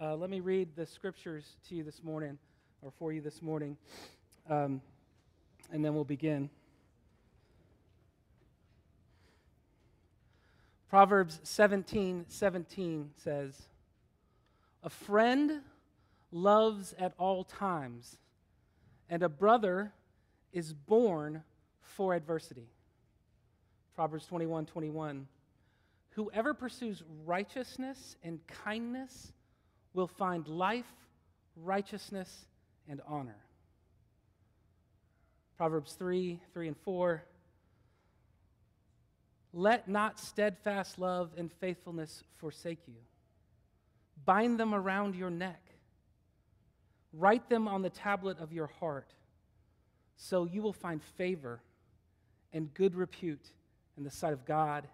uh, let me read the scriptures to you this morning, or for you this morning, um, and then we'll begin. Proverbs 17 17 says, A friend loves at all times, and a brother is born for adversity. Proverbs 21 21. Whoever pursues righteousness and kindness will find life, righteousness, and honor. Proverbs 3 3 and 4. Let not steadfast love and faithfulness forsake you. Bind them around your neck. Write them on the tablet of your heart, so you will find favor and good repute in the sight of God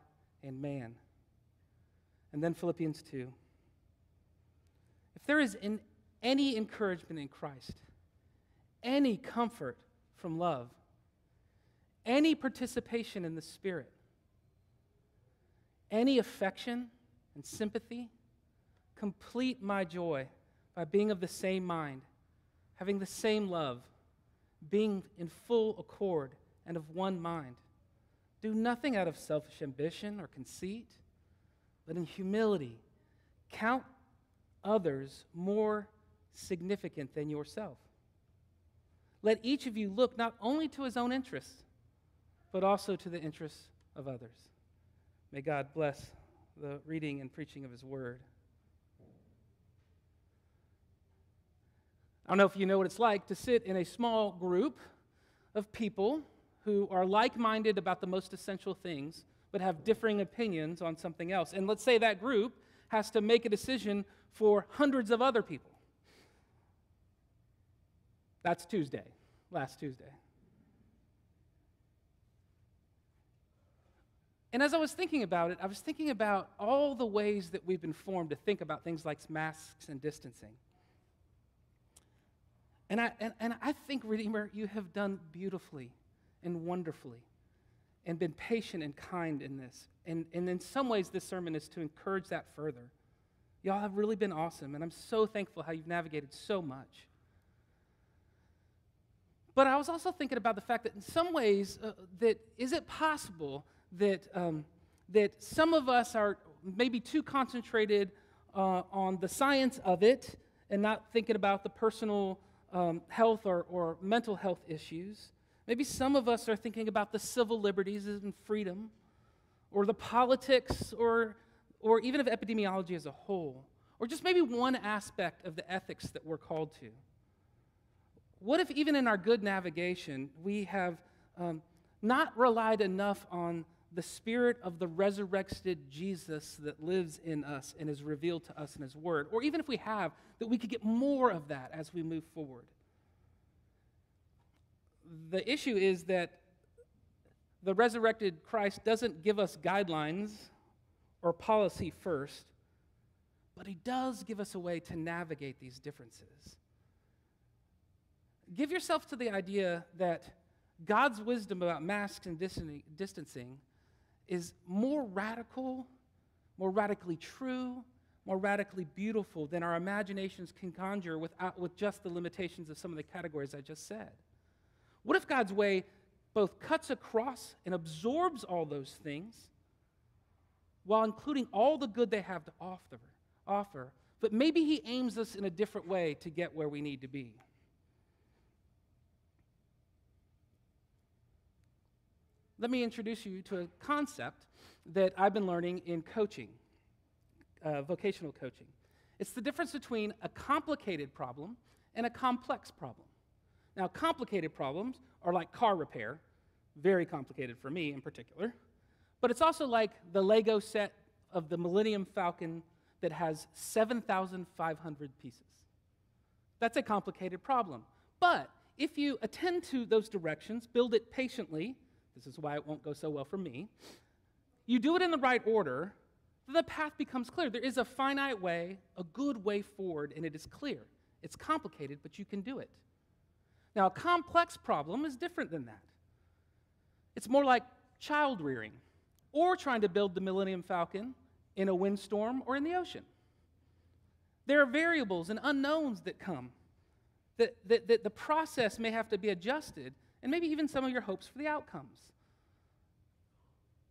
and man. And then Philippians 2. If there is in any encouragement in Christ, any comfort from love, any participation in the Spirit, any affection and sympathy, complete my joy by being of the same mind, having the same love, being in full accord and of one mind. Do nothing out of selfish ambition or conceit, but in humility count others more significant than yourself. Let each of you look not only to his own interests, but also to the interests of others. May God bless the reading and preaching of his word. I don't know if you know what it's like to sit in a small group of people who are like minded about the most essential things, but have differing opinions on something else. And let's say that group has to make a decision for hundreds of other people. That's Tuesday, last Tuesday. And as I was thinking about it, I was thinking about all the ways that we've been formed to think about things like masks and distancing. And I, and, and I think, Redeemer, you have done beautifully and wonderfully and been patient and kind in this. And, and in some ways, this sermon is to encourage that further. Y'all have really been awesome, and I'm so thankful how you've navigated so much. But I was also thinking about the fact that in some ways, uh, that is it possible that, um, that some of us are maybe too concentrated uh, on the science of it and not thinking about the personal um, health or, or mental health issues. Maybe some of us are thinking about the civil liberties and freedom, or the politics, or, or even of epidemiology as a whole, or just maybe one aspect of the ethics that we're called to. What if, even in our good navigation, we have um, not relied enough on the spirit of the resurrected Jesus that lives in us and is revealed to us in His Word, or even if we have, that we could get more of that as we move forward. The issue is that the resurrected Christ doesn't give us guidelines or policy first, but He does give us a way to navigate these differences. Give yourself to the idea that God's wisdom about masks and distancing is more radical, more radically true, more radically beautiful than our imaginations can conjure without, with just the limitations of some of the categories I just said. What if God's way both cuts across and absorbs all those things while including all the good they have to offer, offer but maybe He aims us in a different way to get where we need to be? let me introduce you to a concept that I've been learning in coaching, uh, vocational coaching. It's the difference between a complicated problem and a complex problem. Now, complicated problems are like car repair, very complicated for me in particular, but it's also like the Lego set of the Millennium Falcon that has 7,500 pieces. That's a complicated problem. But if you attend to those directions, build it patiently, this is why it won't go so well for me. You do it in the right order, the path becomes clear. There is a finite way, a good way forward, and it is clear. It's complicated, but you can do it. Now, a complex problem is different than that. It's more like child rearing or trying to build the Millennium Falcon in a windstorm or in the ocean. There are variables and unknowns that come, that, that, that the process may have to be adjusted, and maybe even some of your hopes for the outcomes.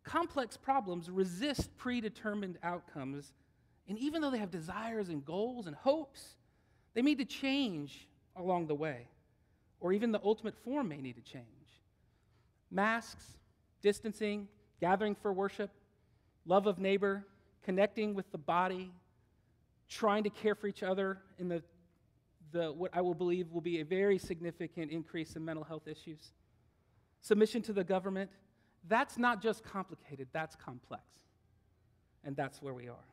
Complex problems resist predetermined outcomes, and even though they have desires and goals and hopes, they need to change along the way, or even the ultimate form may need to change. Masks, distancing, gathering for worship, love of neighbor, connecting with the body, trying to care for each other in the, the what I will believe will be a very significant increase in mental health issues. Submission to the government, that's not just complicated, that's complex. And that's where we are.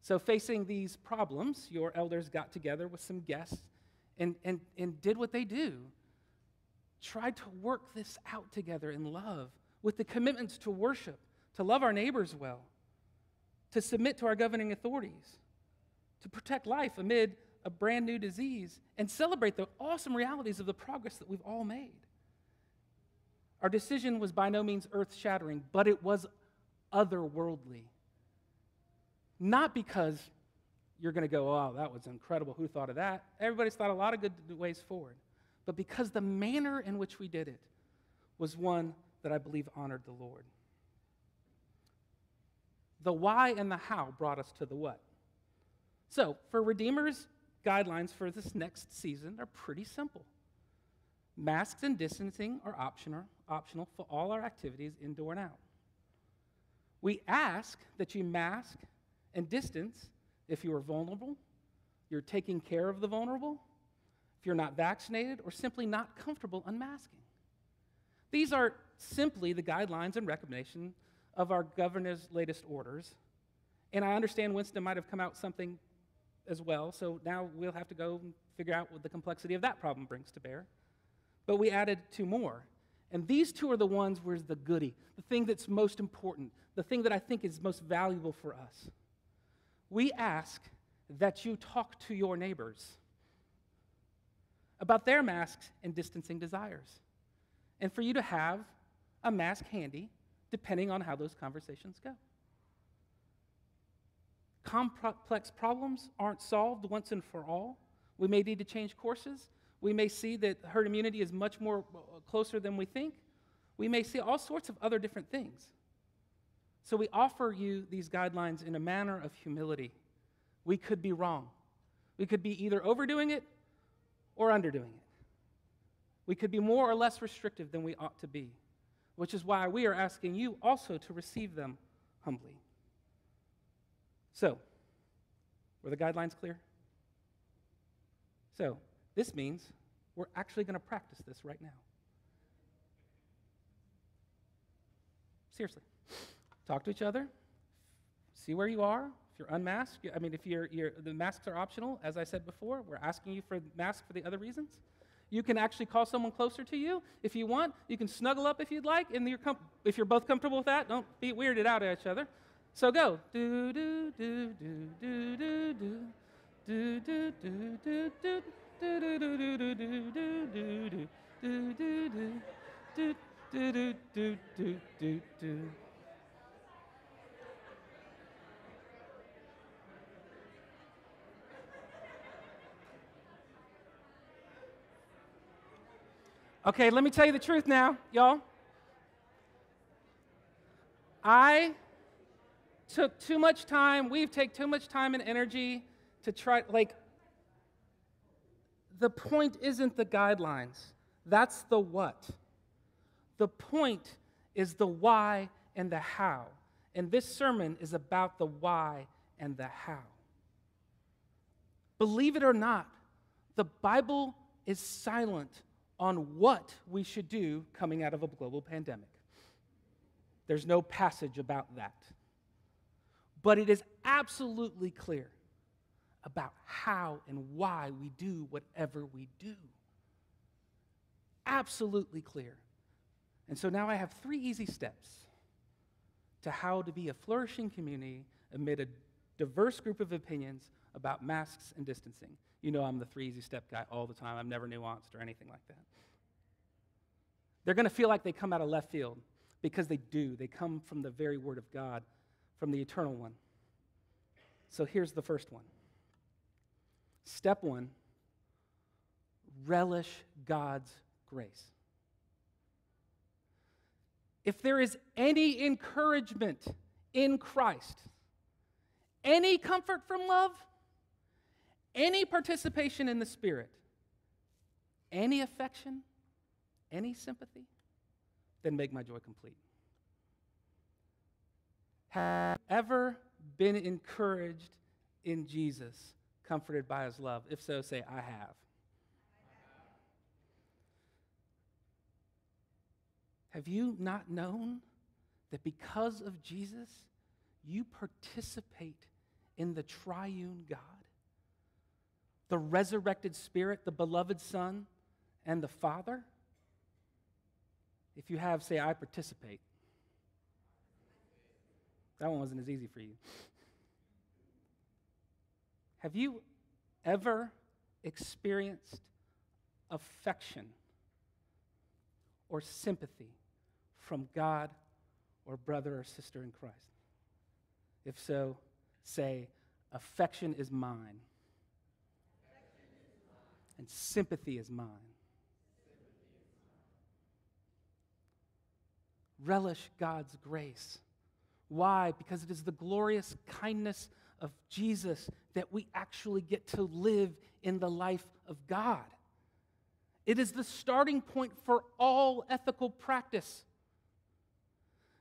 So, facing these problems, your elders got together with some guests and, and, and did what they do tried to work this out together in love with the commitments to worship, to love our neighbors well, to submit to our governing authorities, to protect life amid a brand new disease, and celebrate the awesome realities of the progress that we've all made. Our decision was by no means earth shattering, but it was otherworldly. Not because you're going to go, oh, that was incredible. Who thought of that? Everybody's thought a lot of good ways forward. But because the manner in which we did it was one that I believe honored the Lord. The why and the how brought us to the what. So, for Redeemer's guidelines for this next season are pretty simple. Masks and distancing are optional, optional for all our activities indoor and out. We ask that you mask and distance if you are vulnerable, you're taking care of the vulnerable, you're not vaccinated, or simply not comfortable unmasking. These are simply the guidelines and recommendation of our governor's latest orders. And I understand Winston might have come out something as well, so now we'll have to go and figure out what the complexity of that problem brings to bear. But we added two more. And these two are the ones where's the goody, the thing that's most important, the thing that I think is most valuable for us. We ask that you talk to your neighbors about their masks and distancing desires, and for you to have a mask handy depending on how those conversations go. Complex problems aren't solved once and for all. We may need to change courses. We may see that herd immunity is much more uh, closer than we think. We may see all sorts of other different things. So we offer you these guidelines in a manner of humility. We could be wrong. We could be either overdoing it or underdoing it. We could be more or less restrictive than we ought to be, which is why we are asking you also to receive them humbly. So, were the guidelines clear? So, this means we're actually going to practice this right now. Seriously. Talk to each other. See where you are. If you're unmasked, I mean, if you're, you're, the masks are optional, as I said before, we're asking you for masks for the other reasons. You can actually call someone closer to you if you want. You can snuggle up if you'd like, and you're com- if you're both comfortable with that, don't be weirded out at each other. So go. Do do do do do do do do do do do do. Okay, let me tell you the truth now, y'all. I took too much time, we've taken too much time and energy to try, like, the point isn't the guidelines, that's the what. The point is the why and the how. And this sermon is about the why and the how. Believe it or not, the Bible is silent on what we should do coming out of a global pandemic. There's no passage about that. But it is absolutely clear about how and why we do whatever we do. Absolutely clear. And so now I have three easy steps to how to be a flourishing community amid a diverse group of opinions about masks and distancing. You know I'm the three easy step guy all the time. I'm never nuanced or anything like that. They're going to feel like they come out of left field because they do. They come from the very Word of God, from the eternal one. So here's the first one Step one relish God's grace. If there is any encouragement in Christ, any comfort from love, any participation in the Spirit, any affection, any sympathy, then make my joy complete. Have ever been encouraged in Jesus, comforted by his love? If so, say, I have. Have you not known that because of Jesus, you participate in the triune God? The resurrected Spirit, the beloved Son, and the Father? If you have, say, I participate. That one wasn't as easy for you. Have you ever experienced affection or sympathy from God or brother or sister in Christ? If so, say, affection is mine, and sympathy is mine. Relish God's grace. Why? Because it is the glorious kindness of Jesus that we actually get to live in the life of God. It is the starting point for all ethical practice.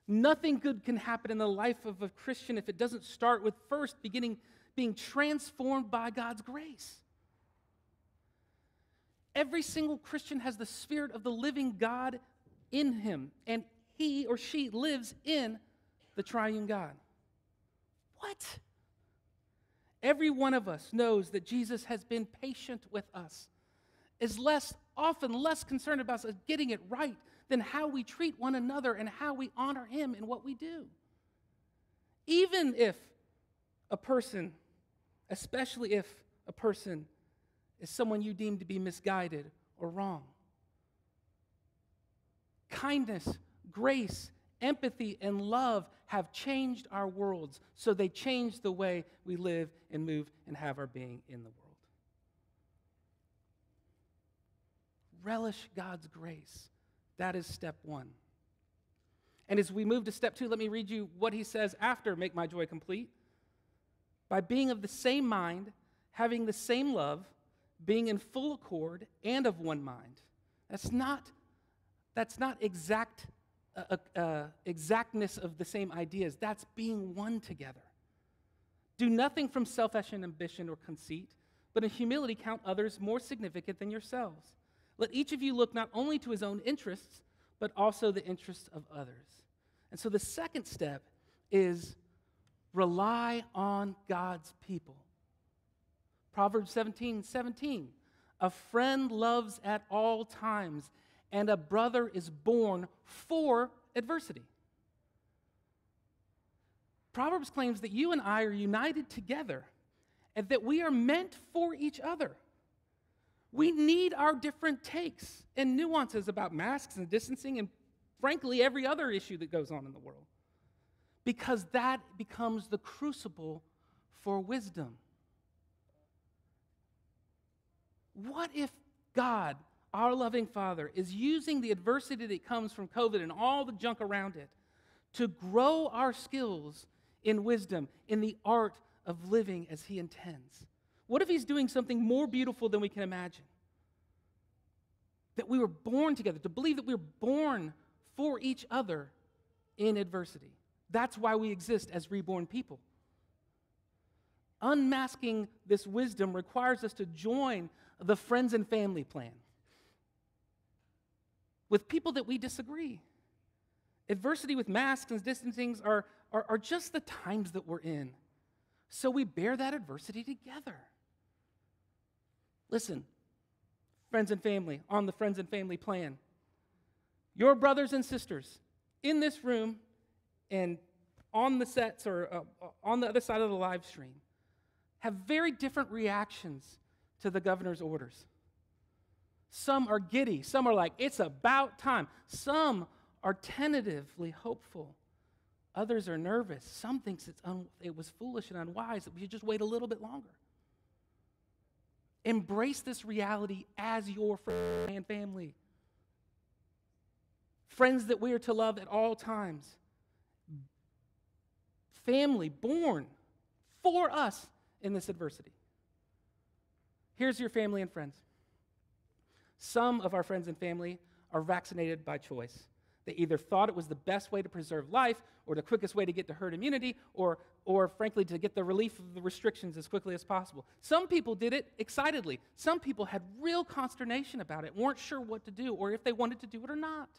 Nothing good can happen in the life of a Christian if it doesn't start with first beginning being transformed by God's grace. Every single Christian has the Spirit of the living God in him, and he or she lives in the triune God. What? Every one of us knows that Jesus has been patient with us, is less often less concerned about us getting it right than how we treat one another and how we honor him in what we do. Even if a person, especially if a person is someone you deem to be misguided or wrong. Kindness, grace, empathy, and love have changed our worlds, so they change the way we live and move and have our being in the world. Relish God's grace. That is step one. And as we move to step two, let me read you what he says after Make My Joy Complete. By being of the same mind, having the same love, being in full accord and of one mind. That's not, that's not exact, uh, uh, uh, exactness of the same ideas. That's being one together. Do nothing from selfish ambition or conceit, but in humility count others more significant than yourselves. Let each of you look not only to his own interests, but also the interests of others. And so the second step is rely on God's people. Proverbs 17 17. A friend loves at all times, and a brother is born for adversity. Proverbs claims that you and I are united together and that we are meant for each other. We need our different takes and nuances about masks and distancing and, frankly, every other issue that goes on in the world. Because that becomes the crucible for wisdom. What if God, our loving Father, is using the adversity that comes from COVID and all the junk around it to grow our skills in wisdom, in the art of living as He intends? What if he's doing something more beautiful than we can imagine? That we were born together, to believe that we were born for each other in adversity. That's why we exist as reborn people. Unmasking this wisdom requires us to join the friends and family plan with people that we disagree. Adversity with masks and distancings are, are, are just the times that we're in. So we bear that adversity together. Listen, friends and family, on the friends and family plan. Your brothers and sisters in this room and on the sets or uh, on the other side of the live stream have very different reactions to the governor's orders. Some are giddy, some are like, it's about time. Some are tentatively hopeful. Others are nervous. Some thinks it's un- it was foolish and unwise that we should just wait a little bit longer. Embrace this reality as your friend and family. Friends that we are to love at all times. Family born for us in this adversity. Here's your family and friends. Some of our friends and family are vaccinated by choice. They either thought it was the best way to preserve life or the quickest way to get to herd immunity or, or frankly, to get the relief of the restrictions as quickly as possible. Some people did it excitedly. Some people had real consternation about it, weren't sure what to do or if they wanted to do it or not.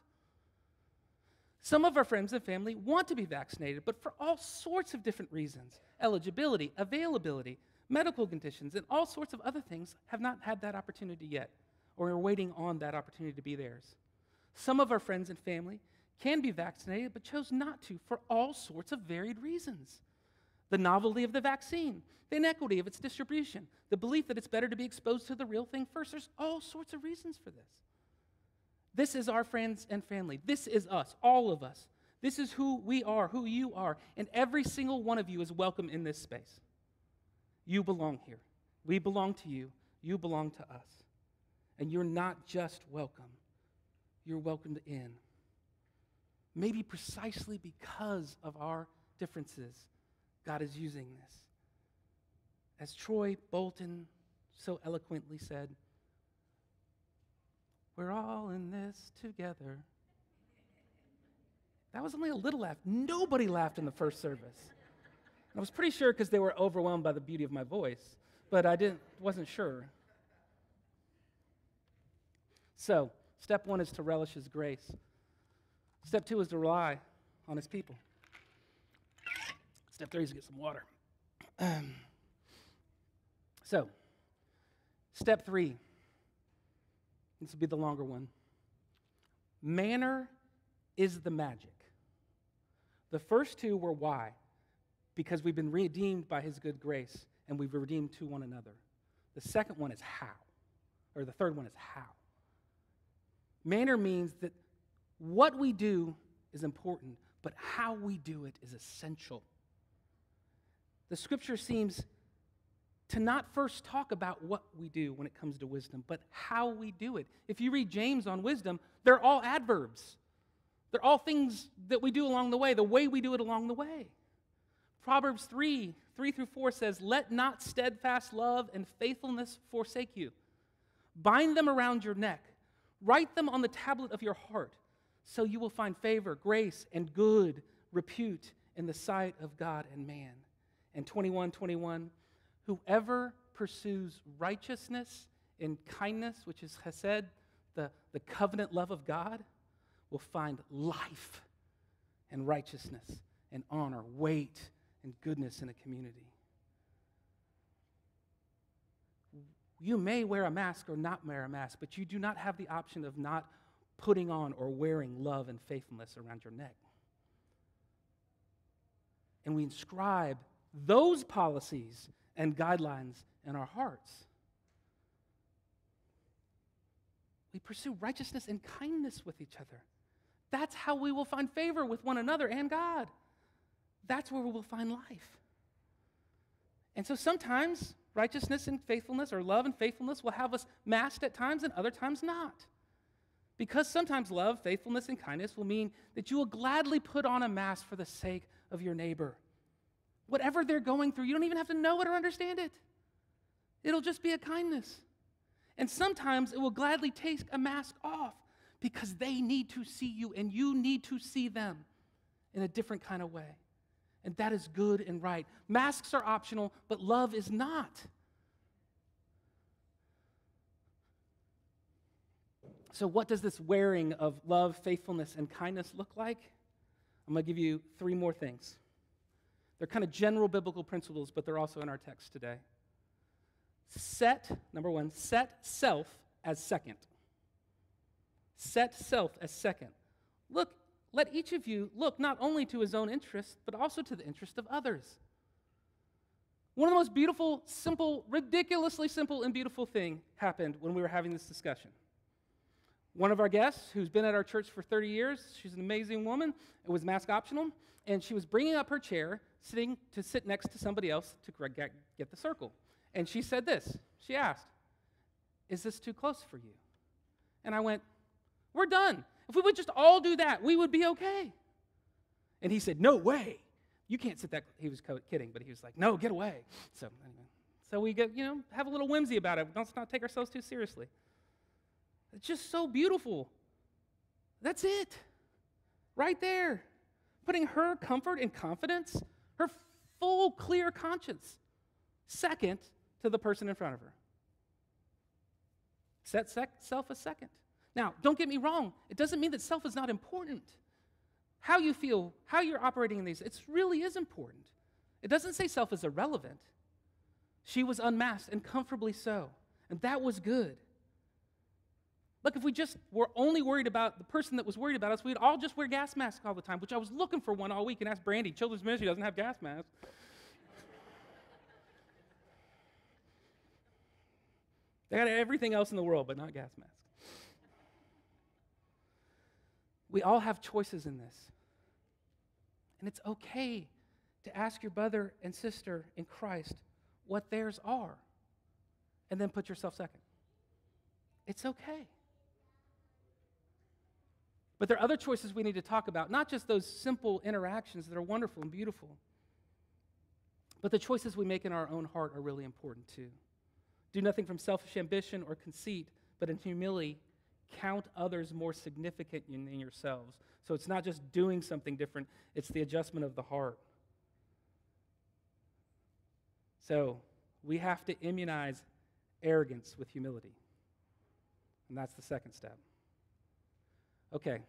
Some of our friends and family want to be vaccinated, but for all sorts of different reasons eligibility, availability, medical conditions, and all sorts of other things have not had that opportunity yet or are waiting on that opportunity to be theirs. Some of our friends and family can be vaccinated but chose not to for all sorts of varied reasons. The novelty of the vaccine, the inequity of its distribution, the belief that it's better to be exposed to the real thing first. There's all sorts of reasons for this. This is our friends and family. This is us, all of us. This is who we are, who you are, and every single one of you is welcome in this space. You belong here. We belong to you. You belong to us. And you're not just welcome, you're welcomed in. Maybe precisely because of our differences, God is using this. As Troy Bolton so eloquently said, we're all in this together. That was only a little laugh. Nobody laughed in the first service. I was pretty sure because they were overwhelmed by the beauty of my voice, but I didn't, wasn't sure. So, step one is to relish his grace. Step two is to rely on his people. Step three is to get some water. Um, so, step three, this will be the longer one. Manner is the magic. The first two were why, because we've been redeemed by his good grace and we've redeemed to one another. The second one is how, or the third one is how. Manner means that what we do is important, but how we do it is essential. The scripture seems to not first talk about what we do when it comes to wisdom, but how we do it. If you read James on wisdom, they're all adverbs. They're all things that we do along the way, the way we do it along the way. Proverbs 3 3 through 4 says, Let not steadfast love and faithfulness forsake you. Bind them around your neck Write them on the tablet of your heart, so you will find favor, grace, and good repute in the sight of God and man. And 21 21, whoever pursues righteousness and kindness, which is Hesed, the, the covenant love of God, will find life and righteousness and honor, weight and goodness in a community. You may wear a mask or not wear a mask, but you do not have the option of not putting on or wearing love and faithfulness around your neck. And we inscribe those policies and guidelines in our hearts. We pursue righteousness and kindness with each other. That's how we will find favor with one another and God. That's where we will find life. And so sometimes righteousness and faithfulness, or love and faithfulness, will have us masked at times and other times not. Because sometimes love, faithfulness, and kindness will mean that you will gladly put on a mask for the sake of your neighbor. Whatever they're going through, you don't even have to know it or understand it. It'll just be a kindness. And sometimes it will gladly take a mask off because they need to see you and you need to see them in a different kind of way and that is good and right. Masks are optional, but love is not. So, what does this wearing of love, faithfulness, and kindness look like? I'm going to give you three more things. They're kind of general biblical principles, but they're also in our text today. Set, number one, set self as second. Set self as second. Look, let each of you look not only to his own interest, but also to the interest of others. One of the most beautiful, simple, ridiculously simple and beautiful thing happened when we were having this discussion. One of our guests, who's been at our church for 30 years, she's an amazing woman. It was mask optional, and she was bringing up her chair, sitting to sit next to somebody else to get the circle. And she said this. She asked, Is this too close for you? And I went, We're done. If we would just all do that, we would be okay. And he said, No way. You can't sit that. He was kidding, but he was like, No, get away. So, anyway. So we get, you know, have a little whimsy about it. Let's not take ourselves too seriously. It's just so beautiful. That's it. Right there. Putting her comfort and confidence, her full, clear conscience, second to the person in front of her. Set self a second. Now, don't get me wrong, it doesn't mean that self is not important. How you feel, how you're operating in these, it really is important. It doesn't say self is irrelevant. She was unmasked and comfortably so, and that was good. Look, if we just were only worried about the person that was worried about us, we'd all just wear gas masks all the time, which I was looking for one all week and asked Brandy. Children's Ministry doesn't have gas masks. they got everything else in the world, but not gas masks. We all have choices in this. And it's okay to ask your brother and sister in Christ what theirs are and then put yourself second. It's okay. But there are other choices we need to talk about, not just those simple interactions that are wonderful and beautiful, but the choices we make in our own heart are really important too. Do nothing from selfish ambition or conceit, but in humility, count others more significant than yourselves. So it's not just doing something different, it's the adjustment of the heart. So we have to immunize arrogance with humility. And that's the second step. Okay.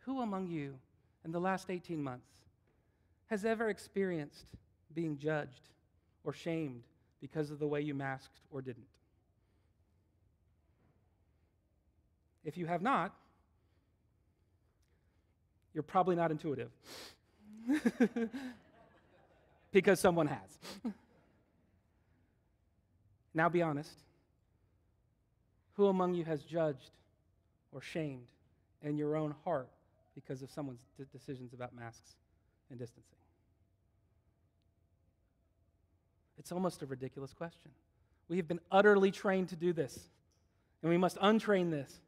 Who among you in the last 18 months has ever experienced being judged or shamed because of the way you masked or didn't? If you have not, you're probably not intuitive. because someone has. now be honest. Who among you has judged or shamed in your own heart because of someone's d- decisions about masks and distancing? It's almost a ridiculous question. We have been utterly trained to do this, and we must untrain this.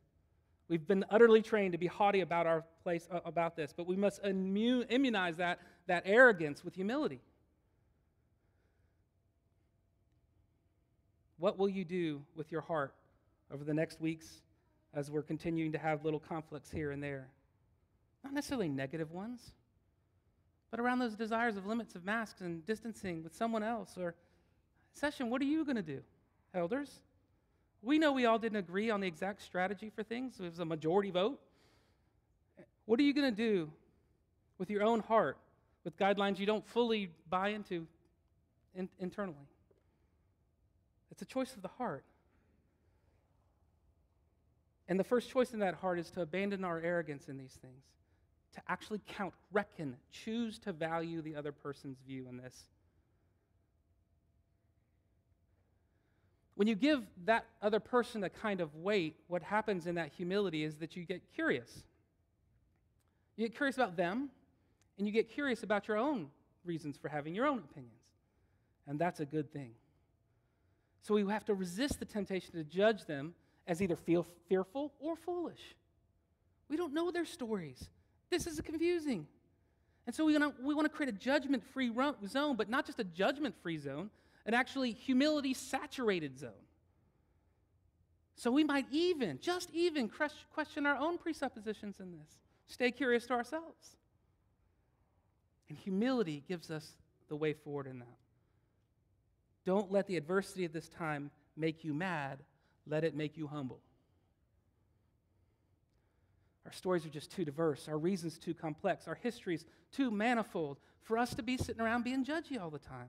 We've been utterly trained to be haughty about our place uh, about this, but we must immunize that, that arrogance with humility. What will you do with your heart over the next weeks as we're continuing to have little conflicts here and there? Not necessarily negative ones, but around those desires of limits of masks and distancing with someone else. Or, session, what are you going to do, elders? We know we all didn't agree on the exact strategy for things. It was a majority vote. What are you going to do with your own heart with guidelines you don't fully buy into in- internally? It's a choice of the heart. And the first choice in that heart is to abandon our arrogance in these things, to actually count, reckon, choose to value the other person's view in this. When you give that other person a kind of weight, what happens in that humility is that you get curious. You get curious about them, and you get curious about your own reasons for having your own opinions. And that's a good thing. So we have to resist the temptation to judge them as either feel fearful or foolish. We don't know their stories. This is confusing. And so we want to, we want to create a judgment free zone, but not just a judgment free zone, an actually humility saturated zone. So we might even, just even, question our own presuppositions in this. Stay curious to ourselves. And humility gives us the way forward in that. Don't let the adversity of this time make you mad, let it make you humble. Our stories are just too diverse, our reasons too complex, our histories too manifold for us to be sitting around being judgy all the time.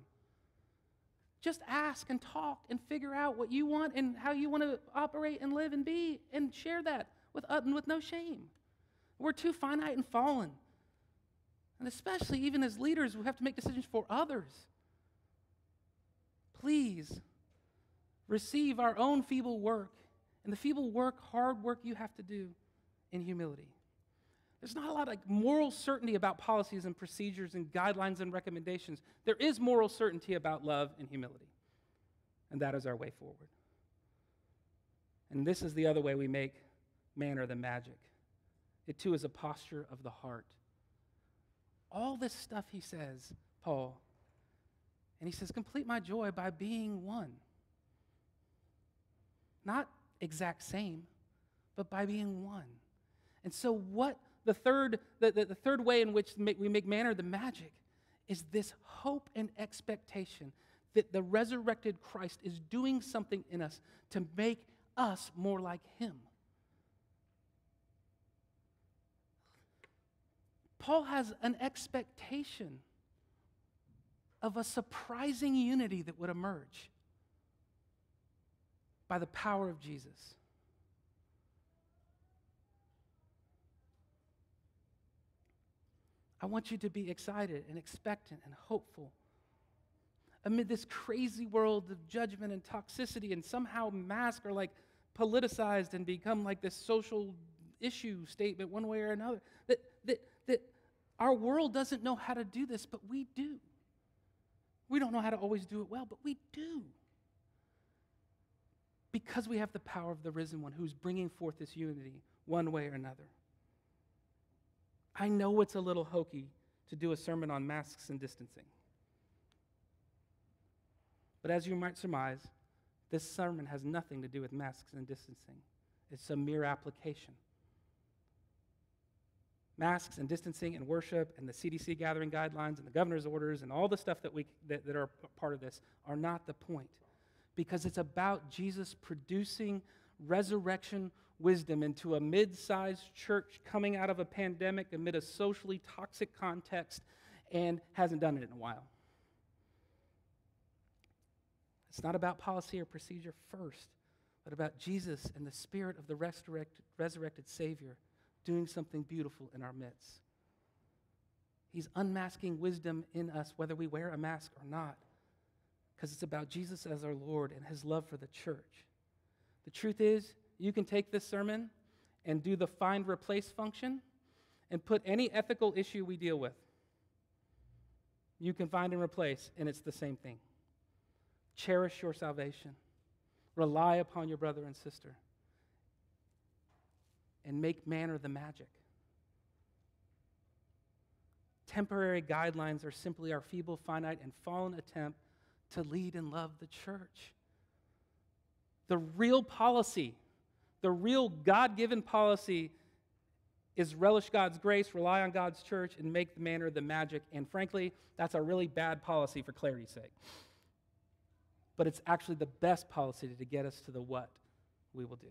Just ask and talk and figure out what you want and how you want to operate and live and be and share that with, uh, with no shame. We're too finite and fallen. And especially, even as leaders, we have to make decisions for others. Please receive our own feeble work and the feeble work, hard work you have to do in humility. There's not a lot of moral certainty about policies and procedures and guidelines and recommendations. There is moral certainty about love and humility. And that is our way forward. And this is the other way we make manner the magic. It too is a posture of the heart. All this stuff he says, Paul, and he says, complete my joy by being one. Not exact same, but by being one. And so, what the third, the, the, the third way in which we make manner the magic is this hope and expectation that the resurrected Christ is doing something in us to make us more like him. Paul has an expectation of a surprising unity that would emerge by the power of Jesus. I want you to be excited and expectant and hopeful amid this crazy world of judgment and toxicity, and somehow masks are like politicized and become like this social issue statement one way or another. That, that, that our world doesn't know how to do this, but we do. We don't know how to always do it well, but we do. Because we have the power of the risen one who's bringing forth this unity one way or another. I know it's a little hokey to do a sermon on masks and distancing. But as you might surmise, this sermon has nothing to do with masks and distancing, it's a mere application. Masks and distancing and worship and the CDC gathering guidelines and the governor's orders and all the stuff that, we, that, that are part of this are not the point because it's about Jesus producing resurrection wisdom into a mid sized church coming out of a pandemic amid a socially toxic context and hasn't done it in a while. It's not about policy or procedure first, but about Jesus and the Spirit of the resurrected, resurrected Savior doing something beautiful in our midst. He's unmasking wisdom in us, whether we wear a mask or not, because it's about Jesus as our Lord and his love for the church. The truth is, you can take this sermon and do the find replace function and put any ethical issue we deal with. You can find and replace, and it's the same thing. Cherish your salvation, rely upon your brother and sister, and make manner the magic. Temporary guidelines are simply our feeble, finite, and fallen attempt to lead and love the church. The real policy the real God given policy is relish God's grace, rely on God's church, and make the manner the magic. And frankly, that's a really bad policy for clarity's sake. But it's actually the best policy to get us to the what we will do.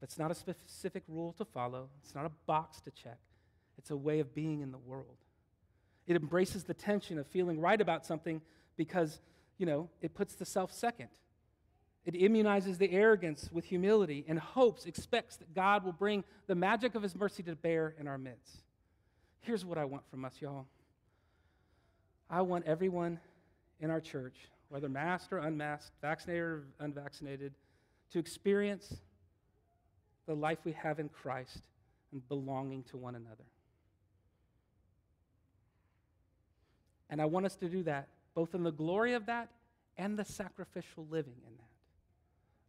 It's not a specific rule to follow, it's not a box to check, it's a way of being in the world. It embraces the tension of feeling right about something because, you know, it puts the self second. It immunizes the arrogance with humility and hopes, expects that God will bring the magic of his mercy to bear in our midst. Here's what I want from us, y'all. I want everyone in our church, whether masked or unmasked, vaccinated or unvaccinated, to experience the life we have in Christ and belonging to one another. And I want us to do that both in the glory of that and the sacrificial living in that.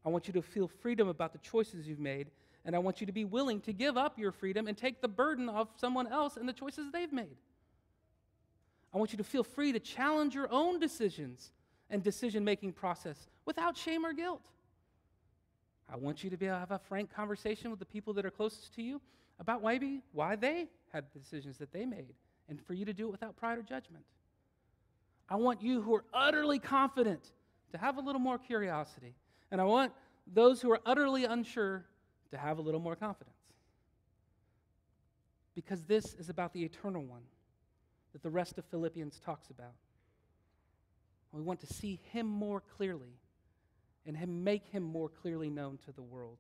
I want you to feel freedom about the choices you've made, and I want you to be willing to give up your freedom and take the burden of someone else and the choices they've made. I want you to feel free to challenge your own decisions and decision making process without shame or guilt. I want you to be able to have a frank conversation with the people that are closest to you about maybe why they had the decisions that they made, and for you to do it without pride or judgment. I want you who are utterly confident to have a little more curiosity and I want those who are utterly unsure to have a little more confidence. Because this is about the eternal one that the rest of Philippians talks about. We want to see him more clearly and him make him more clearly known to the world.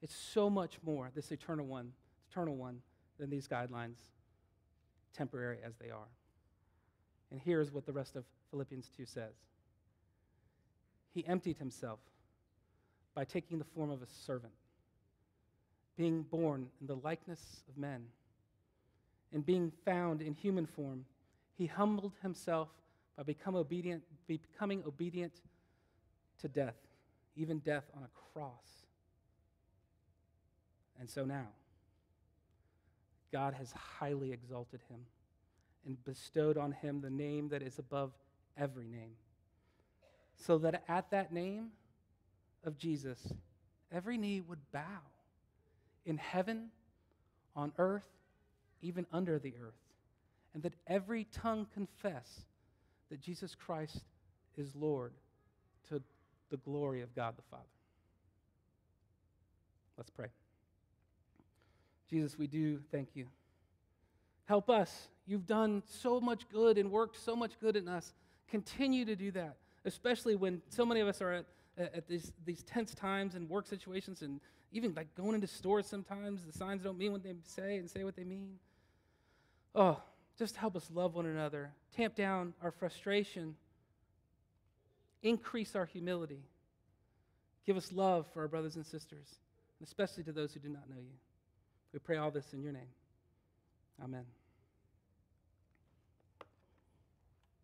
It's so much more, this eternal one, eternal one, than these guidelines, temporary as they are. And here's what the rest of Philippians 2 says he emptied himself by taking the form of a servant, being born in the likeness of men, and being found in human form, he humbled himself by become obedient, becoming obedient to death, even death on a cross. And so now, God has highly exalted him and bestowed on him the name that is above every name, so that at that name of Jesus, every knee would bow in heaven, on earth, even under the earth, and that every tongue confess that Jesus Christ is Lord to the glory of God the Father. Let's pray. Jesus, we do thank you. Help us. You've done so much good and worked so much good in us. Continue to do that, especially when so many of us are at, at these, these tense times and work situations and even like going into stores sometimes. The signs don't mean what they say and say what they mean. Oh, just help us love one another, tamp down our frustration, increase our humility, give us love for our brothers and sisters, especially to those who do not know you. We pray all this in your name. Amen.